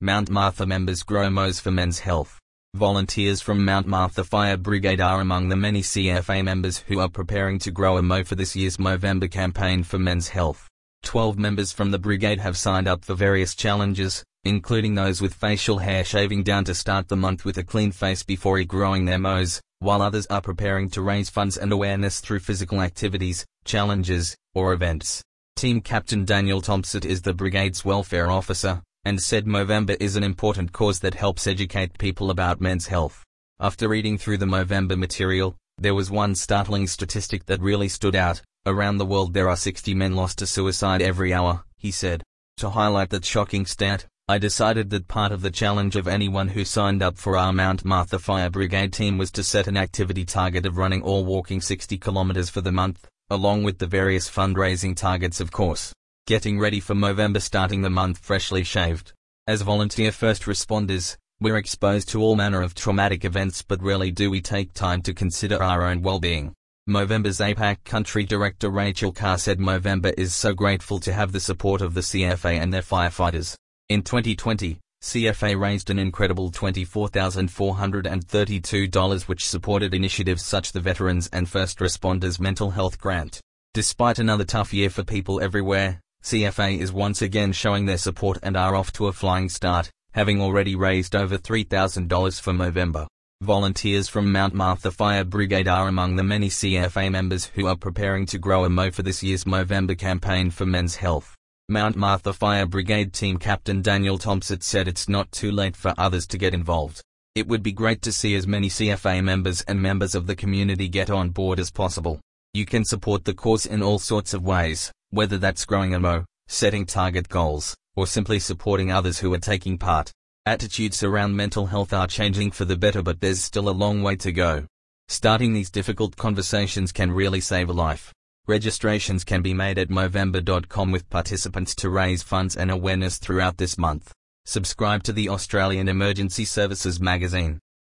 Mount Martha members grow mos for men's health. Volunteers from Mount Martha Fire Brigade are among the many CFA members who are preparing to grow a mo for this year's Movember campaign for men's health. Twelve members from the brigade have signed up for various challenges, including those with facial hair shaving down to start the month with a clean face before regrowing their mos, while others are preparing to raise funds and awareness through physical activities, challenges, or events. Team Captain Daniel Thompson is the brigade's welfare officer, and said Movember is an important cause that helps educate people about men's health. After reading through the Movember material, there was one startling statistic that really stood out. Around the world there are 60 men lost to suicide every hour, he said. To highlight that shocking stat, I decided that part of the challenge of anyone who signed up for our Mount Martha Fire Brigade team was to set an activity target of running or walking 60 kilometers for the month, along with the various fundraising targets of course. Getting ready for Movember starting the month freshly shaved. As volunteer first responders, we're exposed to all manner of traumatic events but rarely do we take time to consider our own well-being. Movember's APAC Country Director Rachel Carr said Movember is so grateful to have the support of the CFA and their firefighters. In 2020, CFA raised an incredible $24,432 which supported initiatives such the Veterans and First Responders Mental Health Grant. Despite another tough year for people everywhere, CFA is once again showing their support and are off to a flying start, having already raised over $3,000 for Movember. Volunteers from Mount Martha Fire Brigade are among the many CFA members who are preparing to grow a mo for this year's Movember campaign for men's health. Mount Martha Fire Brigade Team Captain Daniel Thompson said it's not too late for others to get involved. It would be great to see as many CFA members and members of the community get on board as possible. You can support the cause in all sorts of ways, whether that's growing a mo, setting target goals, or simply supporting others who are taking part. Attitudes around mental health are changing for the better but there's still a long way to go. Starting these difficult conversations can really save a life. Registrations can be made at Movember.com with participants to raise funds and awareness throughout this month. Subscribe to the Australian Emergency Services magazine.